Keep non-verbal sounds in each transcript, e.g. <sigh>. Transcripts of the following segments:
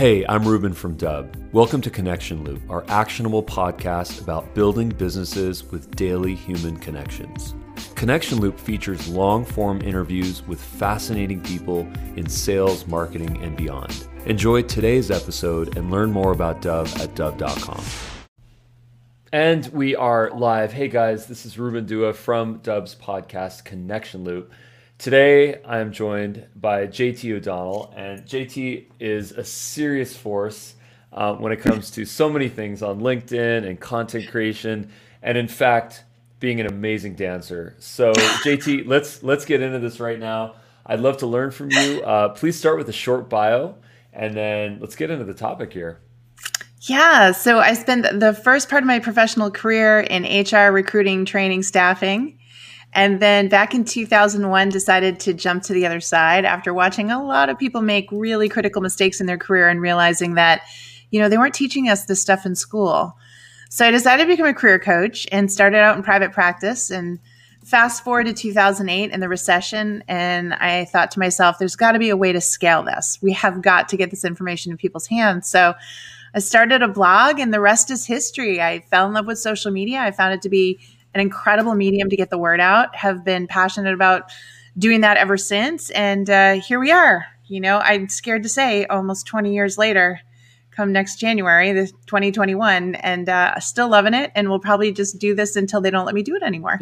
Hey, I'm Ruben from Dubb. Welcome to Connection Loop, our actionable podcast about building businesses with daily human connections. Connection Loop features long form interviews with fascinating people in sales, marketing, and beyond. Enjoy today's episode and learn more about Dubb at Dubb.com. And we are live. Hey guys, this is Ruben Dua from Dubb's podcast Connection Loop. Today, I am joined by JT O'Donnell, and JT is a serious force uh, when it comes to so many things on LinkedIn and content creation, and in fact, being an amazing dancer. So, JT, let's let's get into this right now. I'd love to learn from you. Uh, please start with a short bio, and then let's get into the topic here. Yeah, so I spent the first part of my professional career in HR, recruiting, training, staffing. And then back in 2001, decided to jump to the other side after watching a lot of people make really critical mistakes in their career and realizing that, you know, they weren't teaching us this stuff in school. So I decided to become a career coach and started out in private practice. And fast forward to 2008 and the recession, and I thought to myself, there's got to be a way to scale this. We have got to get this information in people's hands. So I started a blog, and the rest is history. I fell in love with social media. I found it to be an incredible medium to get the word out. Have been passionate about doing that ever since, and uh, here we are. You know, I'm scared to say, almost 20 years later, come next January, the 2021, and uh, still loving it. And we'll probably just do this until they don't let me do it anymore.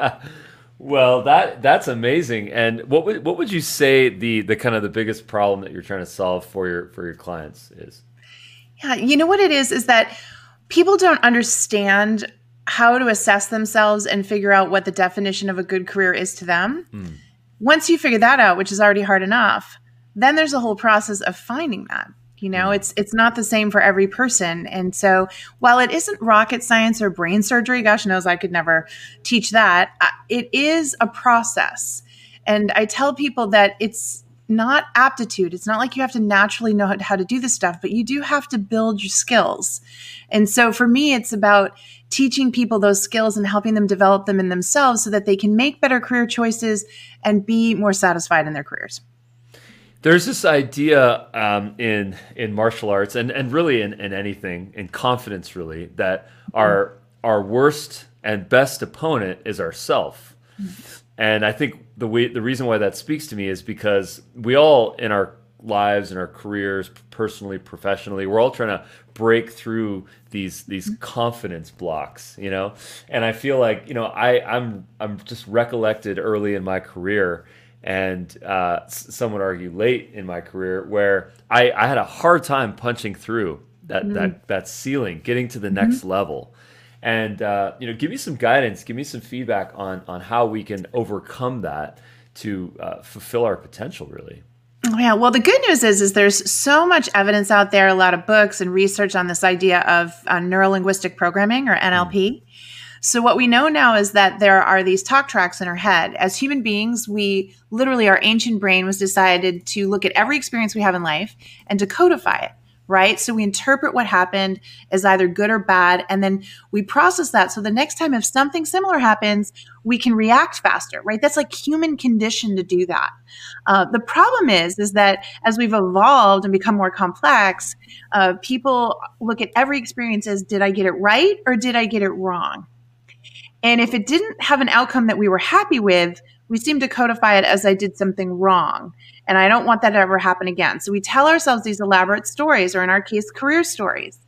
<laughs> well, that that's amazing. And what would what would you say the the kind of the biggest problem that you're trying to solve for your for your clients is? Yeah, you know what it is is that people don't understand how to assess themselves and figure out what the definition of a good career is to them. Mm. Once you figure that out, which is already hard enough, then there's a whole process of finding that. You know, mm. it's it's not the same for every person. And so while it isn't rocket science or brain surgery, gosh knows I could never teach that, it is a process. And I tell people that it's not aptitude. It's not like you have to naturally know how to do this stuff, but you do have to build your skills. And so for me, it's about teaching people those skills and helping them develop them in themselves so that they can make better career choices and be more satisfied in their careers. There's this idea um, in in martial arts and, and really in, in anything, in confidence really, that our our worst and best opponent is ourself. Mm-hmm. And I think the way the reason why that speaks to me is because we all in our lives and our careers personally professionally we're all trying to break through these these confidence blocks you know and i feel like you know i i'm i'm just recollected early in my career and uh, some would argue late in my career where i i had a hard time punching through that mm-hmm. that that ceiling getting to the mm-hmm. next level and uh, you know give me some guidance give me some feedback on on how we can overcome that to uh, fulfill our potential really yeah well the good news is is there's so much evidence out there a lot of books and research on this idea of uh, neurolinguistic programming or nlp mm. So, what we know now is that there are these talk tracks in our head. As human beings, we literally, our ancient brain was decided to look at every experience we have in life and to codify it right? So we interpret what happened as either good or bad, and then we process that. So the next time, if something similar happens, we can react faster, right? That's like human condition to do that. Uh, the problem is, is that as we've evolved and become more complex, uh, people look at every experience as did I get it right or did I get it wrong? And if it didn't have an outcome that we were happy with, we seem to codify it as I did something wrong. And I don't want that to ever happen again. So we tell ourselves these elaborate stories, or in our case, career stories.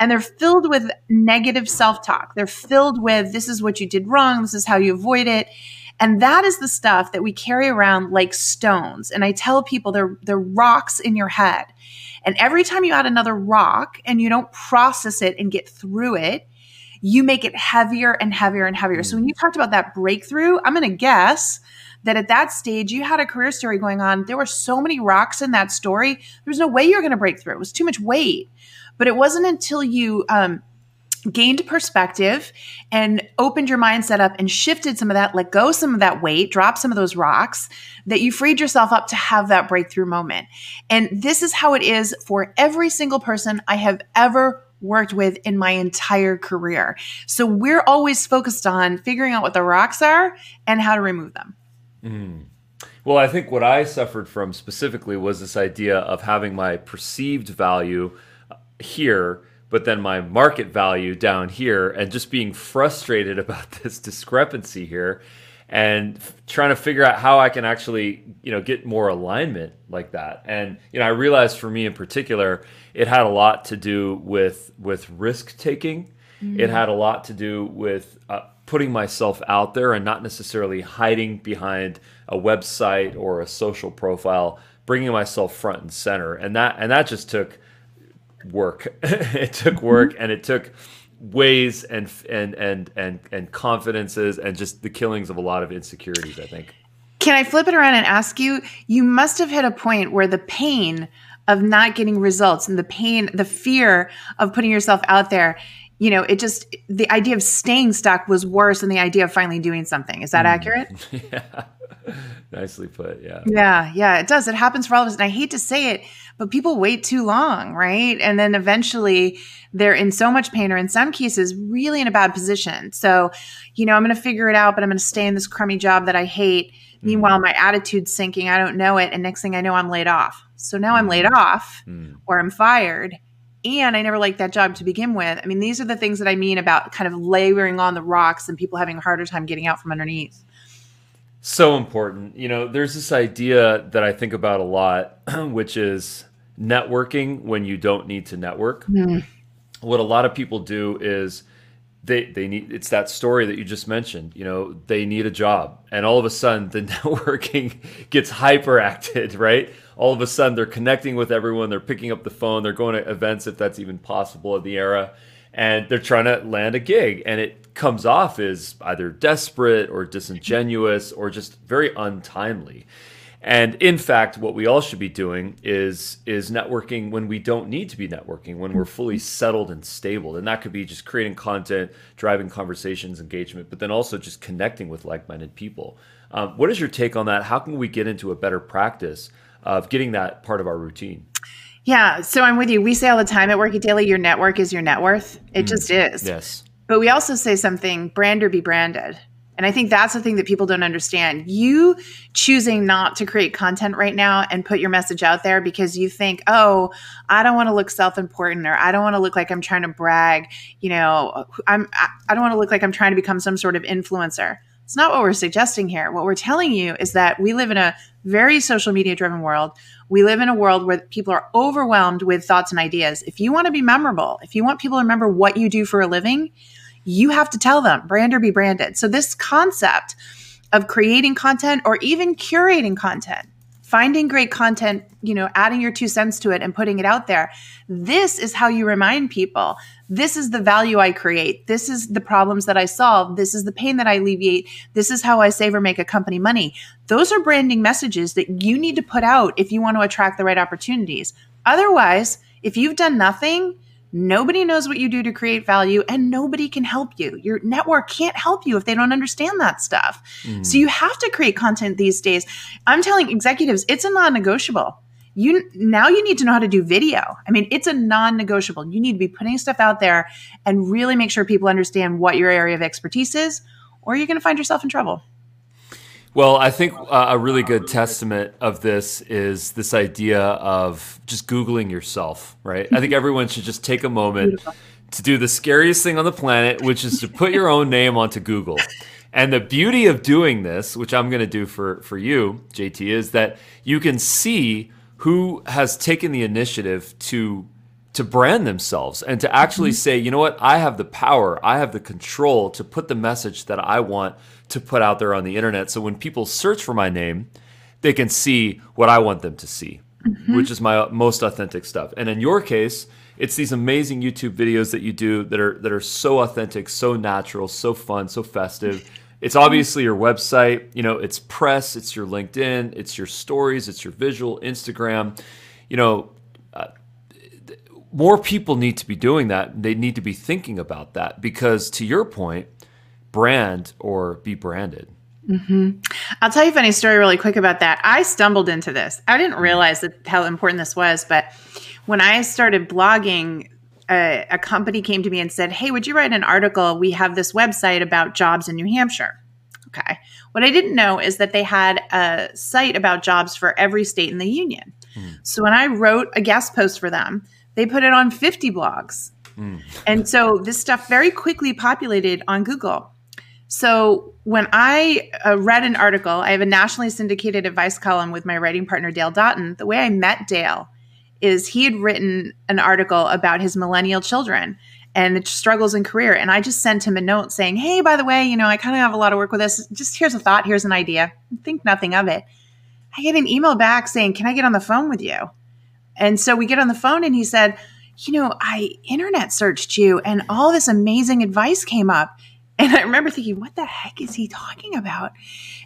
And they're filled with negative self talk. They're filled with this is what you did wrong, this is how you avoid it. And that is the stuff that we carry around like stones. And I tell people they're, they're rocks in your head. And every time you add another rock and you don't process it and get through it, you make it heavier and heavier and heavier. So when you talked about that breakthrough, I'm going to guess that at that stage you had a career story going on. There were so many rocks in that story. There was no way you're going to break through. It was too much weight. But it wasn't until you um, gained perspective and opened your mindset up and shifted some of that, let go some of that weight, drop some of those rocks, that you freed yourself up to have that breakthrough moment. And this is how it is for every single person I have ever worked with in my entire career. So we're always focused on figuring out what the rocks are and how to remove them. Mm. Well, I think what I suffered from specifically was this idea of having my perceived value here, but then my market value down here, and just being frustrated <laughs> about this discrepancy here and trying to figure out how I can actually, you know, get more alignment like that. And you know, I realized for me in particular, it had a lot to do with with risk taking. Mm-hmm. It had a lot to do with uh, putting myself out there and not necessarily hiding behind a website or a social profile, bringing myself front and center. And that and that just took work. <laughs> it took work mm-hmm. and it took ways and and and and and confidences and just the killings of a lot of insecurities, I think. Can I flip it around and ask you, you must have hit a point where the pain of not getting results and the pain, the fear of putting yourself out there you know, it just the idea of staying stuck was worse than the idea of finally doing something. Is that mm. accurate? <laughs> yeah. <laughs> Nicely put. Yeah. Yeah. Yeah. It does. It happens for all of us. And I hate to say it, but people wait too long, right? And then eventually they're in so much pain or in some cases really in a bad position. So, you know, I'm going to figure it out, but I'm going to stay in this crummy job that I hate. Mm. Meanwhile, my attitude's sinking. I don't know it. And next thing I know, I'm laid off. So now I'm laid mm. off mm. or I'm fired and I never liked that job to begin with. I mean, these are the things that I mean about kind of layering on the rocks and people having a harder time getting out from underneath. So important. You know, there's this idea that I think about a lot, <clears throat> which is networking when you don't need to network. Mm. What a lot of people do is they they need it's that story that you just mentioned you know they need a job and all of a sudden the <laughs> networking gets hyperacted <laughs> right all of a sudden they're connecting with everyone they're picking up the phone they're going to events if that's even possible in the era and they're trying to land a gig and it comes off as either desperate or disingenuous or just very untimely and in fact, what we all should be doing is is networking when we don't need to be networking, when we're fully settled and stable. And that could be just creating content, driving conversations, engagement, but then also just connecting with like-minded people. Um, what is your take on that? How can we get into a better practice of getting that part of our routine? Yeah, so I'm with you. We say all the time at Work It Daily, your network is your net worth. It mm, just is. Yes. But we also say something brand or be branded. And I think that's the thing that people don't understand. You choosing not to create content right now and put your message out there because you think, oh, I don't want to look self important or I don't want to look like I'm trying to brag. You know, I'm, I don't want to look like I'm trying to become some sort of influencer. It's not what we're suggesting here. What we're telling you is that we live in a very social media driven world. We live in a world where people are overwhelmed with thoughts and ideas. If you want to be memorable, if you want people to remember what you do for a living, you have to tell them brand or be branded. So this concept of creating content or even curating content, finding great content, you know, adding your two cents to it and putting it out there. This is how you remind people. This is the value I create. This is the problems that I solve. This is the pain that I alleviate. This is how I save or make a company money. Those are branding messages that you need to put out if you want to attract the right opportunities. Otherwise, if you've done nothing, Nobody knows what you do to create value and nobody can help you. Your network can't help you if they don't understand that stuff. Mm. So you have to create content these days. I'm telling executives, it's a non-negotiable. You now you need to know how to do video. I mean, it's a non-negotiable. You need to be putting stuff out there and really make sure people understand what your area of expertise is or you're going to find yourself in trouble. Well, I think uh, a really good testament of this is this idea of just Googling yourself, right? I think <laughs> everyone should just take a moment to do the scariest thing on the planet, which is to put your own name onto Google. And the beauty of doing this, which I'm going to do for, for you, JT, is that you can see who has taken the initiative to to brand themselves and to actually mm-hmm. say, you know what, I have the power, I have the control to put the message that I want to put out there on the internet. So when people search for my name, they can see what I want them to see, mm-hmm. which is my most authentic stuff. And in your case, it's these amazing YouTube videos that you do that are that are so authentic, so natural, so fun, so festive. It's obviously your website, you know, it's press, it's your LinkedIn, it's your stories, it's your visual Instagram. You know, more people need to be doing that. They need to be thinking about that because to your point, brand or be branded. Mm-hmm. I'll tell you a funny story really quick about that. I stumbled into this. I didn't realize that how important this was, but when I started blogging, a, a company came to me and said, "Hey, would you write an article? We have this website about jobs in New Hampshire." Okay. What I didn't know is that they had a site about jobs for every state in the union. Mm. So when I wrote a guest post for them, they put it on 50 blogs. Mm. And so this stuff very quickly populated on Google. So when I uh, read an article, I have a nationally syndicated advice column with my writing partner, Dale Dauten. The way I met Dale is he had written an article about his millennial children and the struggles in career. And I just sent him a note saying, Hey, by the way, you know, I kind of have a lot of work with this. Just here's a thought, here's an idea. Think nothing of it. I get an email back saying, Can I get on the phone with you? And so we get on the phone and he said, You know, I internet searched you and all this amazing advice came up. And I remember thinking, What the heck is he talking about?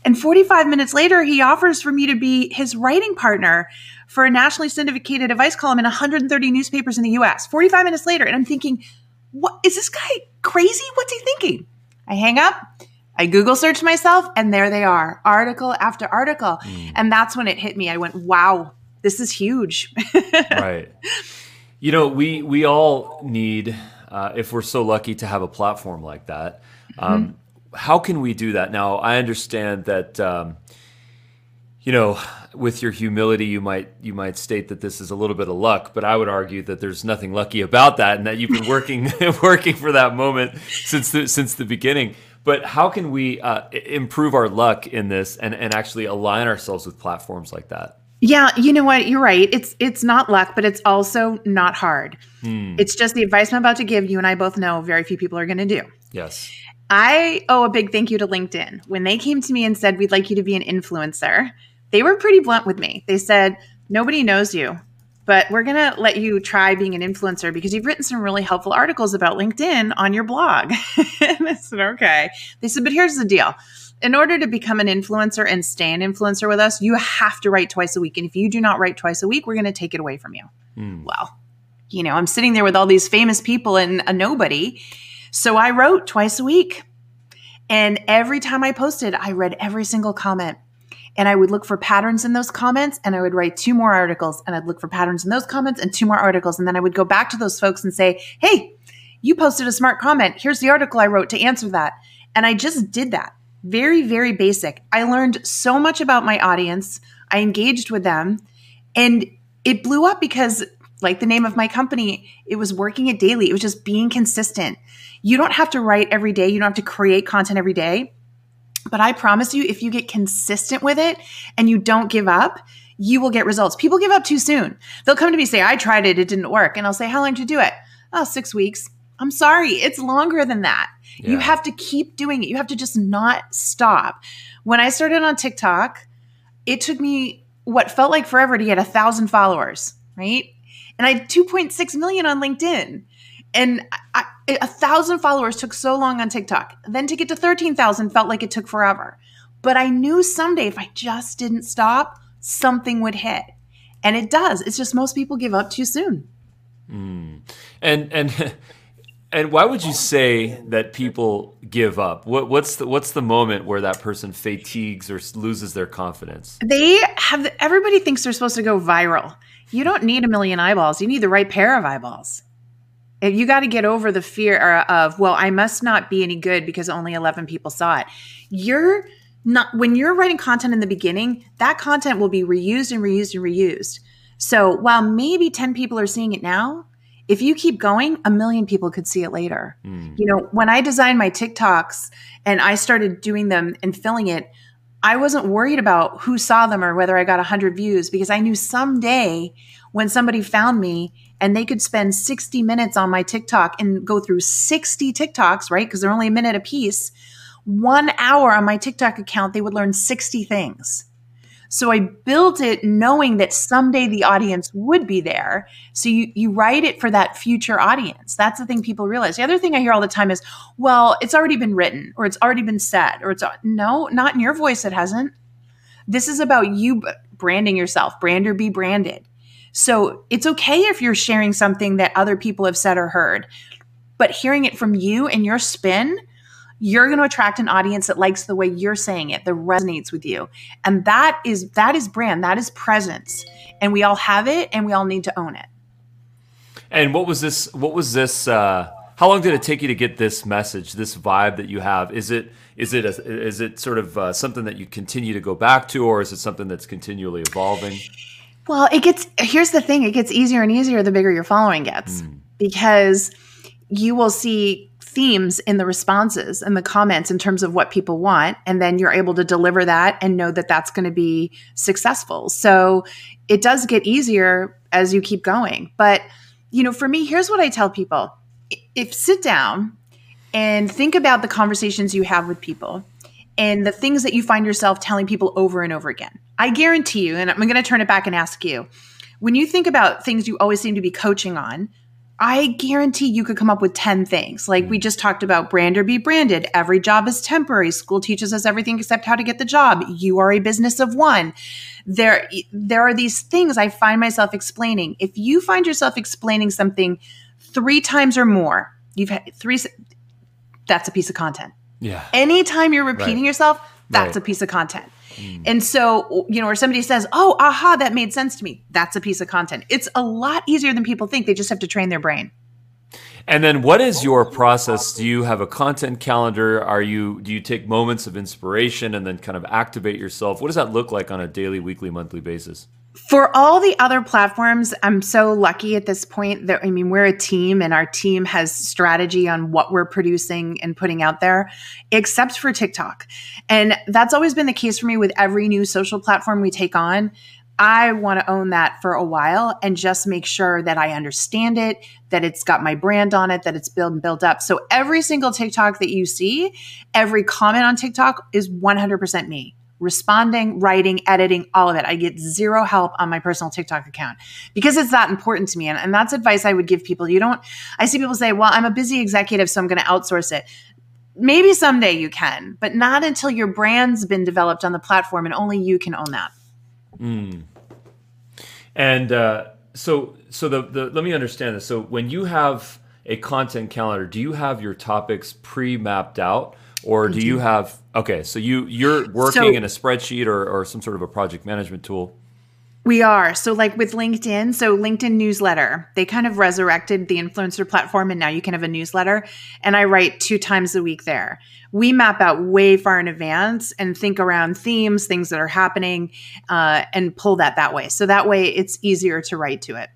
And 45 minutes later, he offers for me to be his writing partner for a nationally syndicated advice column in 130 newspapers in the US. 45 minutes later. And I'm thinking, What is this guy crazy? What's he thinking? I hang up. I Google searched myself and there they are, article after article. Mm. And that's when it hit me. I went, wow, this is huge. right. You know, we we all need, uh, if we're so lucky to have a platform like that. Um, mm-hmm. How can we do that? Now, I understand that. Um, you know, with your humility, you might you might state that this is a little bit of luck, but I would argue that there's nothing lucky about that, and that you've been working <laughs> working for that moment since the, since the beginning. But how can we uh, improve our luck in this and, and actually align ourselves with platforms like that? Yeah, you know what? You're right. It's it's not luck, but it's also not hard. Hmm. It's just the advice I'm about to give you, and I both know very few people are going to do. Yes. I owe a big thank you to LinkedIn. When they came to me and said, We'd like you to be an influencer, they were pretty blunt with me. They said, Nobody knows you but we're going to let you try being an influencer because you've written some really helpful articles about LinkedIn on your blog. <laughs> and I said, okay. They said, but here's the deal. In order to become an influencer and stay an influencer with us, you have to write twice a week. And if you do not write twice a week, we're going to take it away from you. Mm. Well, you know, I'm sitting there with all these famous people and a nobody. So I wrote twice a week. And every time I posted, I read every single comment and I would look for patterns in those comments and I would write two more articles and I'd look for patterns in those comments and two more articles. And then I would go back to those folks and say, Hey, you posted a smart comment. Here's the article I wrote to answer that. And I just did that. Very, very basic. I learned so much about my audience. I engaged with them and it blew up because like the name of my company, it was working it daily. It was just being consistent. You don't have to write every day. You don't have to create content every day but I promise you, if you get consistent with it and you don't give up, you will get results. People give up too soon. They'll come to me and say, I tried it, it didn't work. And I'll say, How long did you do it? Oh, six weeks. I'm sorry, it's longer than that. Yeah. You have to keep doing it. You have to just not stop. When I started on TikTok, it took me what felt like forever to get a thousand followers, right? And I had 2.6 million on LinkedIn. And I, a thousand followers took so long on TikTok. Then to get to 13,000 felt like it took forever. But I knew someday if I just didn't stop, something would hit. And it does. It's just most people give up too soon. Mm. And and <laughs> and why would you say that people give up? What, what's the what's the moment where that person fatigues or loses their confidence? They have everybody thinks they're supposed to go viral. You don't need a million eyeballs. You need the right pair of eyeballs you got to get over the fear uh, of well i must not be any good because only 11 people saw it you're not when you're writing content in the beginning that content will be reused and reused and reused so while maybe 10 people are seeing it now if you keep going a million people could see it later mm. you know when i designed my tiktoks and i started doing them and filling it i wasn't worried about who saw them or whether i got 100 views because i knew someday when somebody found me and they could spend 60 minutes on my TikTok and go through 60 TikToks, right? Because they're only a minute a piece. One hour on my TikTok account, they would learn 60 things. So I built it knowing that someday the audience would be there. So you, you write it for that future audience. That's the thing people realize. The other thing I hear all the time is, well, it's already been written or it's already been said or it's no, not in your voice. It hasn't. This is about you branding yourself, brand or be branded. So it's okay if you're sharing something that other people have said or heard, but hearing it from you and your spin, you're going to attract an audience that likes the way you're saying it, that resonates with you. And that is that is brand, that is presence. And we all have it and we all need to own it. And what was this what was this uh how long did it take you to get this message, this vibe that you have? Is it is it a, is it sort of uh, something that you continue to go back to, or is it something that's continually evolving? Well, it gets here's the thing: it gets easier and easier the bigger your following gets, mm. because you will see themes in the responses and the comments in terms of what people want and then you're able to deliver that and know that that's going to be successful. So it does get easier as you keep going. But you know for me here's what i tell people. If sit down and think about the conversations you have with people and the things that you find yourself telling people over and over again. I guarantee you and i'm going to turn it back and ask you when you think about things you always seem to be coaching on I guarantee you could come up with 10 things. Like we mm. just talked about brand or be branded. Every job is temporary. School teaches us everything except how to get the job. You are a business of one. There, there are these things I find myself explaining. If you find yourself explaining something three times or more, you've had three, that's a piece of content. Yeah. Anytime you're repeating right. yourself, that's right. a piece of content. Mm. And so, you know, or somebody says, oh, aha, that made sense to me. That's a piece of content. It's a lot easier than people think. They just have to train their brain. And then what is your process? Do you have a content calendar? Are you do you take moments of inspiration and then kind of activate yourself? What does that look like on a daily, weekly, monthly basis? For all the other platforms, I'm so lucky at this point that I mean, we're a team and our team has strategy on what we're producing and putting out there, except for TikTok. And that's always been the case for me with every new social platform we take on. I want to own that for a while and just make sure that I understand it, that it's got my brand on it, that it's built and built up. So every single TikTok that you see, every comment on TikTok is 100% me responding, writing, editing, all of it. I get zero help on my personal TikTok account because it's that important to me. And, and that's advice I would give people. You don't, I see people say, well, I'm a busy executive, so I'm going to outsource it. Maybe someday you can, but not until your brand's been developed on the platform and only you can own that. Mm. And uh, so, so the, the, let me understand this. So when you have a content calendar, do you have your topics pre-mapped out? Or do you. have okay so you you're working so, in a spreadsheet or, or some sort of a project management tool? We are. So like with linkedin so linkedin newsletter they kind of resurrected the influencer platform and now you can have a newsletter. And i write two times a week there. We map out way far in advance and think around themes things that are happening uh, and pull that that way. So that way it's easier to write to it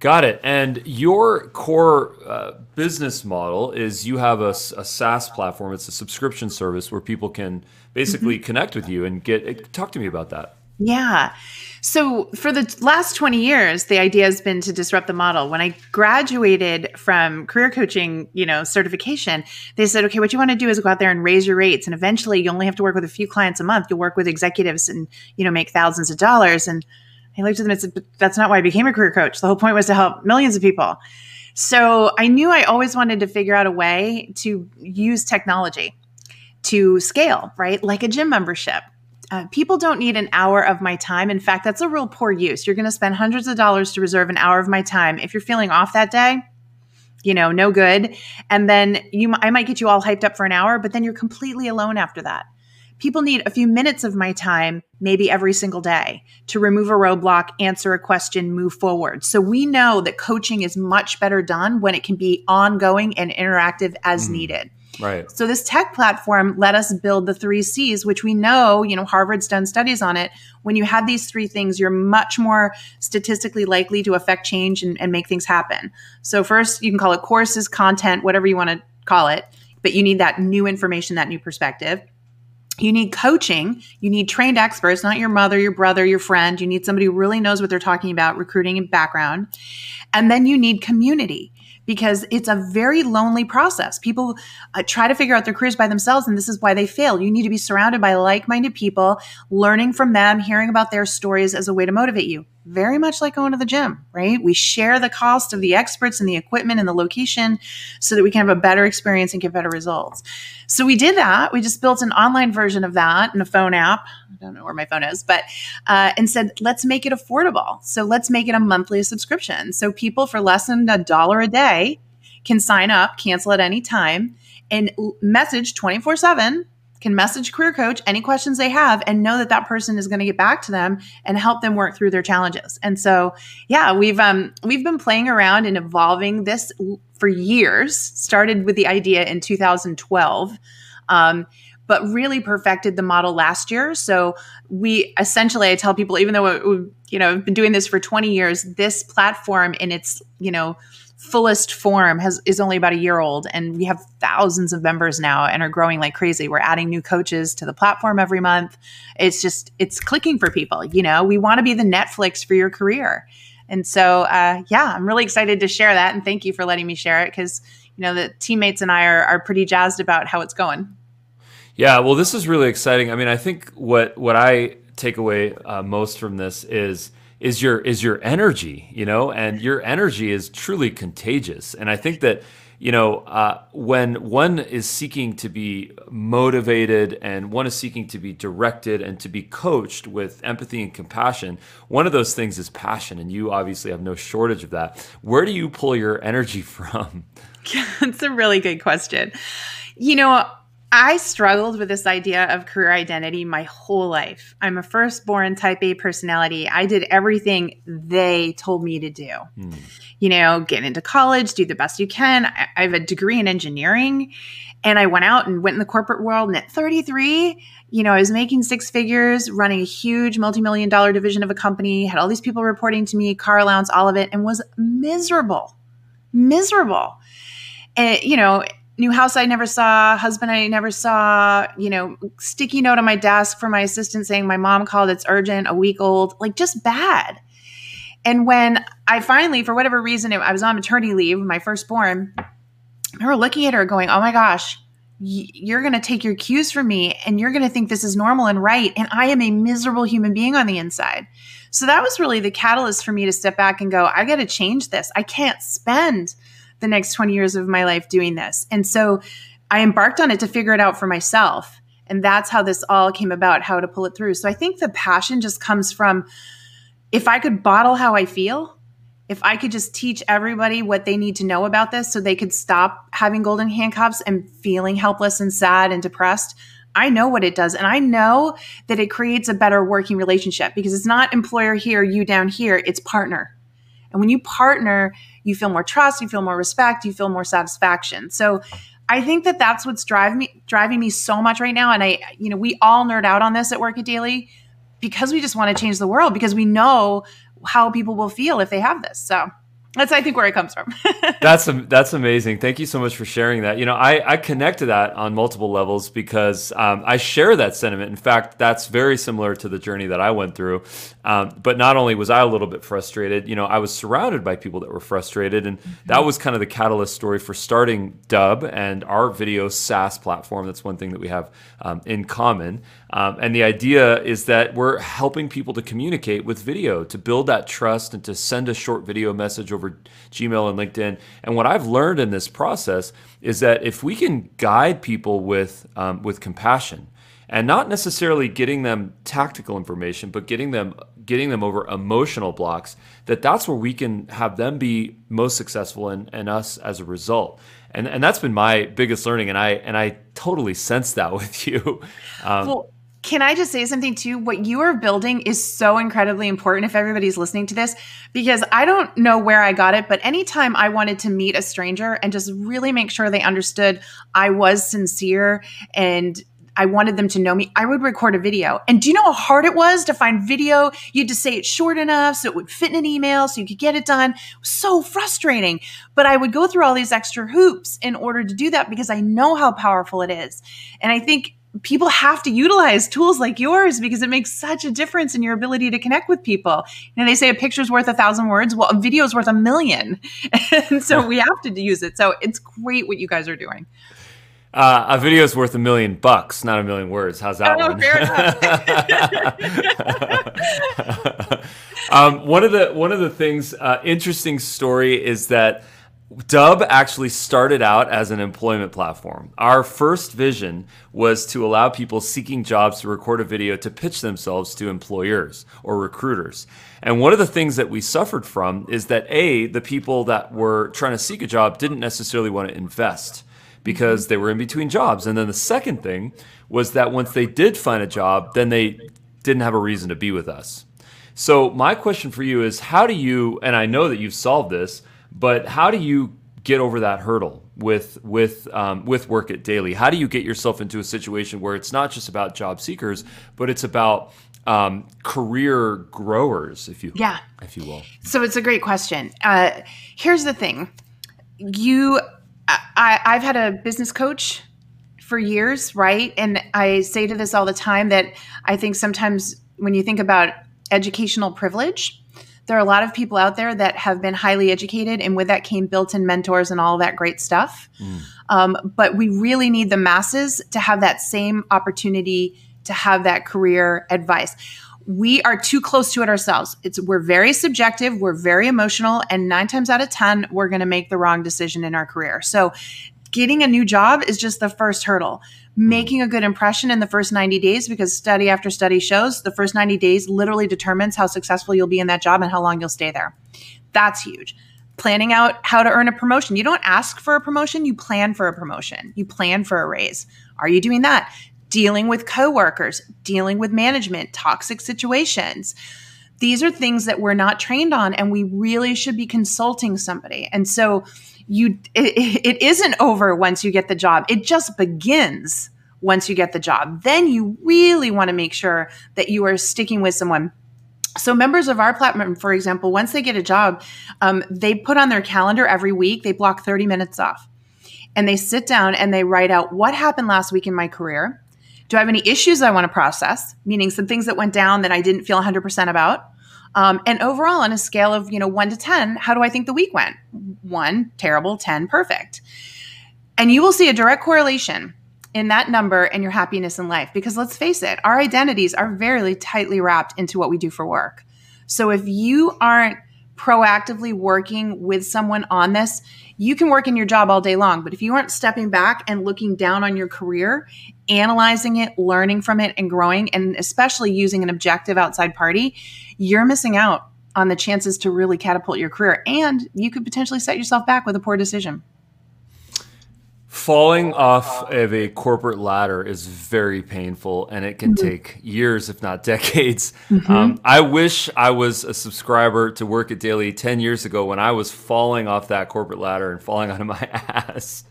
Got it. And your core uh, business model is you have a, a, SaaS platform. It's a subscription service where people can basically mm-hmm. connect with you and get. Talk to me about that. Yeah. So for the last 20 years, the idea has been to disrupt the model. When I graduated from career coaching, you know, certification, they said, okay, what you want to do is go out there and raise your rates. And eventually you only have to work with a few clients a month. You'll work with executives and, you know, make thousands of dollars. And I looked at them and said, that's not why I became a career coach. The whole point was to help millions of people. So I knew I always wanted to figure out a way to use technology to scale, right? Like a gym membership. Uh, people don't need an hour of my time. In fact, that's a real poor use. You're going to spend hundreds of dollars to reserve an hour of my time. If you're feeling off that day, you know, no good. And then you, I might get you all hyped up for an hour, but then you're completely alone after that people need a few minutes of my time, maybe every single day, to remove a roadblock, answer a question, move forward. So we know that coaching is much better done when it can be ongoing and interactive as mm. needed. Right. So this tech platform let us build the three C's, which we know, you know, Harvard's done studies on it. When you have these three things, you're much more statistically likely to affect change and, and make things happen. So first, you can call it courses, content, whatever you want to call it, but you need that new information, that new perspective. You need coaching. You need trained experts, not your mother, your brother, your friend. You need somebody who really knows what they're talking about, recruiting and background. And then you need community because it's a very lonely process. People uh, try to figure out their careers by themselves, and this is why they fail. You need to be surrounded by like minded people, learning from them, hearing about their stories as a way to motivate you very much like going to the gym, right? We share the cost of the experts and the equipment and the location so that we can have a better experience and get better results. So we did that. We just built an online version of that in a phone app. I don't know where my phone is, but uh, and said, let's make it affordable. So let's make it a monthly subscription. So people for less than a dollar a day can sign up, cancel at any time, and message 24 7 can message career coach any questions they have and know that that person is going to get back to them and help them work through their challenges. And so, yeah, we've um we've been playing around and evolving this for years. Started with the idea in 2012. Um, but really perfected the model last year. So we essentially, I tell people, even though we, you know, been doing this for 20 years, this platform in its, you know, fullest form has is only about a year old and we have thousands of members now and are growing like crazy. We're adding new coaches to the platform every month. It's just it's clicking for people you know? We want to be the netflix for your career. And so uh, yeah i'm really excited to share that and thank you for letting me share it because you know the teammates and i are, are pretty jazzed about how it's going. Yeah well this is really exciting. I mean i think what what i take away uh, most from this is is your is your energy, you know, and your energy is truly contagious. And I think that you know uh, when one is seeking to be motivated and one is seeking to be directed and to be coached with empathy and compassion, one of those things is passion, and you obviously have no shortage of that. Where do you pull your energy <laughs> from? <laughs> That's a really good question. You know, I struggled with this idea of career identity my whole life. I'm a firstborn type A personality. I did everything they told me to do. Hmm. You know, get into college, do the best you can. I, I have a degree in engineering. And I went out and went in the corporate world. And at 33, you know, I was making six figures, running a huge multi million dollar division of a company, had all these people reporting to me, car allowance, all of it, and was miserable. Miserable. And, you know, new house I never saw, husband I never saw, you know, sticky note on my desk for my assistant saying my mom called, it's urgent, a week old, like just bad. And when I finally, for whatever reason, I was on maternity leave, my firstborn, I remember looking at her going, oh my gosh, you're going to take your cues from me and you're going to think this is normal and right. And I am a miserable human being on the inside. So that was really the catalyst for me to step back and go, I got to change this. I can't spend the next 20 years of my life doing this. And so I embarked on it to figure it out for myself. And that's how this all came about, how to pull it through. So I think the passion just comes from if I could bottle how I feel, if I could just teach everybody what they need to know about this so they could stop having golden handcuffs and feeling helpless and sad and depressed, I know what it does. And I know that it creates a better working relationship because it's not employer here, you down here, it's partner. And when you partner, you feel more trust, you feel more respect, you feel more satisfaction. So I think that that's what's driving me driving me so much right now. And I, you know, we all nerd out on this at Work It Daily because we just want to change the world because we know how people will feel if they have this. So that's I think where it comes from. <laughs> that's that's amazing. Thank you so much for sharing that. You know, I I connect to that on multiple levels because um, I share that sentiment. In fact, that's very similar to the journey that I went through. Um, but not only was I a little bit frustrated, you know, I was surrounded by people that were frustrated, and mm-hmm. that was kind of the catalyst story for starting Dubb and our video SaaS platform. That's one thing that we have um, in common. Um, and the idea is that we're helping people to communicate with video, to build that trust, and to send a short video message over Gmail and LinkedIn. And what I've learned in this process is that if we can guide people with um, with compassion, and not necessarily getting them tactical information, but getting them getting them over emotional blocks, that that's where we can have them be most successful and, and us as a result. And and that's been my biggest learning, and I and I totally sense that <laughs> with you. Um, well, can I just say something too? What you are building is so incredibly important if everybody's listening to this, because I don't know where I got it, but anytime I wanted to meet a stranger and just really make sure they understood I was sincere and I wanted them to know me, I would record a video. And do you know how hard it was to find video? You had to say it short enough so it would fit in an email so you could get it done. It so frustrating. But I would go through all these extra hoops in order to do that because I know how powerful it is. And I think people have to utilize tools like yours because it makes such a difference in your ability to connect with people. You know, they say a picture's worth a thousand words. Well, a video's worth a million. <laughs> And so we have to use it. So it's great what you guys are doing. Uh, a video is worth a million bucks, not a million words. How's that oh, one? <laughs> um, one of the one of the things uh, interesting story is that Dubb actually started out as an employment platform. Our first vision was to allow people seeking jobs to record a video to pitch themselves to employers or recruiters. And one of the things that we suffered from is that A, the people that were trying to seek a job didn't necessarily want to invest because they were in between jobs. And then the second thing was that once they did find a job, then they didn't have a reason to be with us. So my question for you is how do you and I know that you've solved this, but how do you get over that hurdle with with um, with Work It Daily? How do you get yourself into a situation where it's not just about job seekers, but it's about um, career growers, if you yeah, if you will. So it's a great question. Uh, here's the thing: you, I, I've had a business coach for years, right? And I say to this all the time that I think sometimes when you think about educational privilege, there are a lot of people out there that have been highly educated, and with that came built in mentors and all that great stuff. Mm. Um, but we really need the masses to have that same opportunity to have that career advice. We are too close to it ourselves. It's we're very subjective, we're very emotional, and nine times out of ten, we're going to make the wrong decision in our career. So, getting a new job is just the first hurdle. Making a good impression in the first 90 days, because study after study shows the first 90 days literally determines how successful you'll be in that job and how long you'll stay there. That's huge planning out how to earn a promotion. You don't ask for a promotion, you plan for a promotion. You plan for a raise. Are you doing that? dealing with coworkers, dealing with management, toxic situations. These are things that we're not trained on, and we really should be consulting somebody. And so, you it, it isn't over once you get the job; it just begins once you get the job. Then you really want to make sure that you are sticking with someone so members of our platform for example once they get a job um, they put on their calendar every week they block 30 minutes off and they sit down and they write out what happened last week in my career do I have any issues I want to process? Meaning some things that went down that I didn't feel 100% about. Um, and overall, on a scale of you know one to ten, how do I think the week went? One terrible, ten perfect. And you will see a direct correlation in that number and your happiness in life. Because let's face it, our identities are very tightly wrapped into what we do for work. So if you aren't proactively working with someone on this, you can work in your job all day long. But if you aren't stepping back and looking down on your career, analyzing it, learning from it, and growing, and especially using an objective outside party, you're missing out on the chances to really catapult your career. And you could potentially set yourself back with a poor decision. Falling off of a corporate ladder is very painful and it can mm-hmm. take years, if not decades. Mm-hmm. Um, I wish I was a subscriber to Work It Daily 10 years ago when I was falling off that corporate ladder and falling <laughs> onto my ass.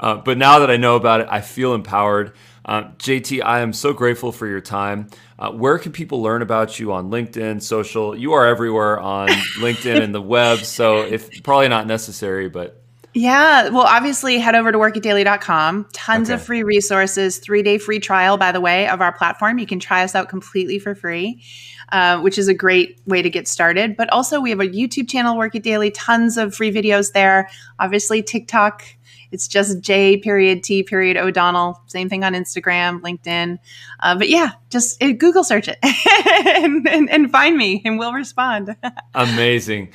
Uh, but now that I know about it, I feel empowered. Uh, JT, I am so grateful for your time. Uh, where can people learn about you on LinkedIn, social? You are everywhere on <laughs> LinkedIn and the web, so if probably not necessary, but yeah. Well, obviously, head over to workitdaily.com. Tons okay. of free resources, three day free trial, by the way, of our platform. You can try us out completely for free, uh, which is a great way to get started. But also, we have a YouTube channel, Work It Daily, tons of free videos there. Obviously, TikTok. It's just J period T period O'Donnell. Same thing on Instagram, LinkedIn. Uh, but yeah, just uh, Google search it <laughs> and, and, and find me, and we'll respond. <laughs> Amazing.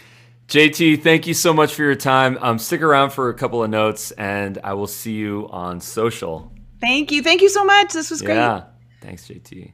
JT, thank you so much for your time. Um, stick around for a couple of notes, and I will see you on social. Thank you. Thank you so much. This was great. Yeah. Thanks, JT.